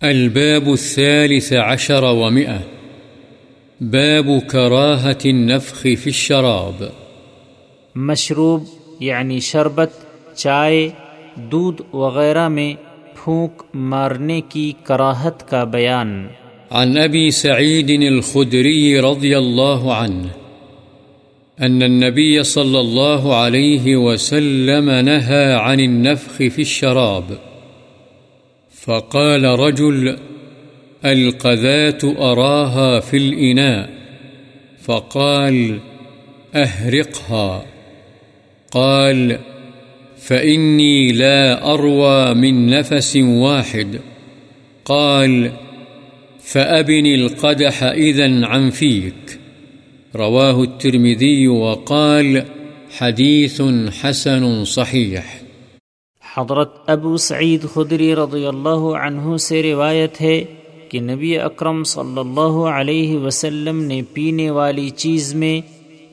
الباب الثالث عشر ومئة. باب كراهة النفخ في الشراب. مشروب یعنی شربت چائے دودھ وغیرہ میں پھونک مارنے کی کراہت کا بیان۔ عن أبي سعيد الخدري رضي الله عنه أن النبي صلى الله عليه وسلم نهى عن النفخ في الشراب. فقال رجل، القذات أراها في الإناء. فقال، أهرقها. قال، فإني لا أروى من نفس واحد. قال، فأبن القدح إذن عن فيك. رواه الترمذي وقال، حديث حسن صحيح. حضرت ابو سعید خدری رضی اللہ عنہ سے روایت ہے کہ نبی اکرم صلی اللہ علیہ وسلم نے پینے والی چیز میں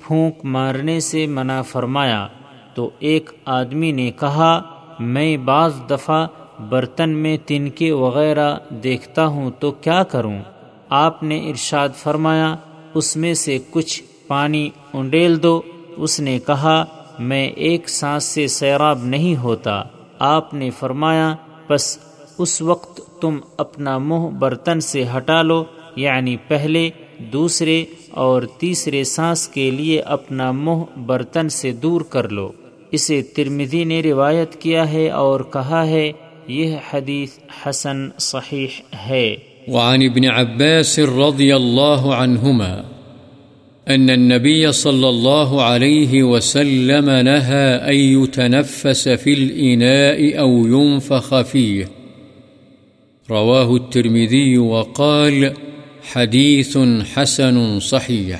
پھونک مارنے سے منع فرمایا۔ تو ایک آدمی نے کہا، میں بعض دفعہ برتن میں تنکے وغیرہ دیکھتا ہوں، تو کیا کروں؟ آپ نے ارشاد فرمایا، اس میں سے کچھ پانی انڈیل دو۔ اس نے کہا، میں ایک سانس سے سیراب نہیں ہوتا۔ آپ نے فرمایا بس اس وقت تم اپنا منہ برتن سے ہٹا لو یعنی پہلے، دوسرے اور تیسرے سانس کے لیے اپنا منہ برتن سے دور کر لو۔ اسے ترمدی نے روایت کیا ہے اور کہا ہے، یہ حدیث حسن صحیح ہے۔ وعن ابن عباس رضی اللہ عنہما أن النبي صلى الله عليه وسلم نهى أن يتنفس في الإناء أو ينفخ فيه. رواه الترمذي وقال حديث حسن صحيح.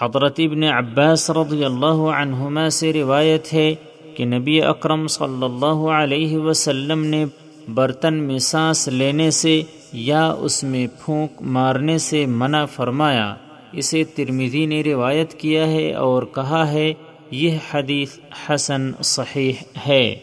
حضرت ابن عباس رضی اللہ عنہما سے روایت ہے کہ نبی اکرم صلی اللہ علیہ وسلم نے برتن میں سانس لینے سے یا اس میں پھونک مارنے سے منع فرمایا۔ اسے ترمیزی نے روایت کیا ہے اور کہا ہے یہ حدیث حسن صحیح ہے۔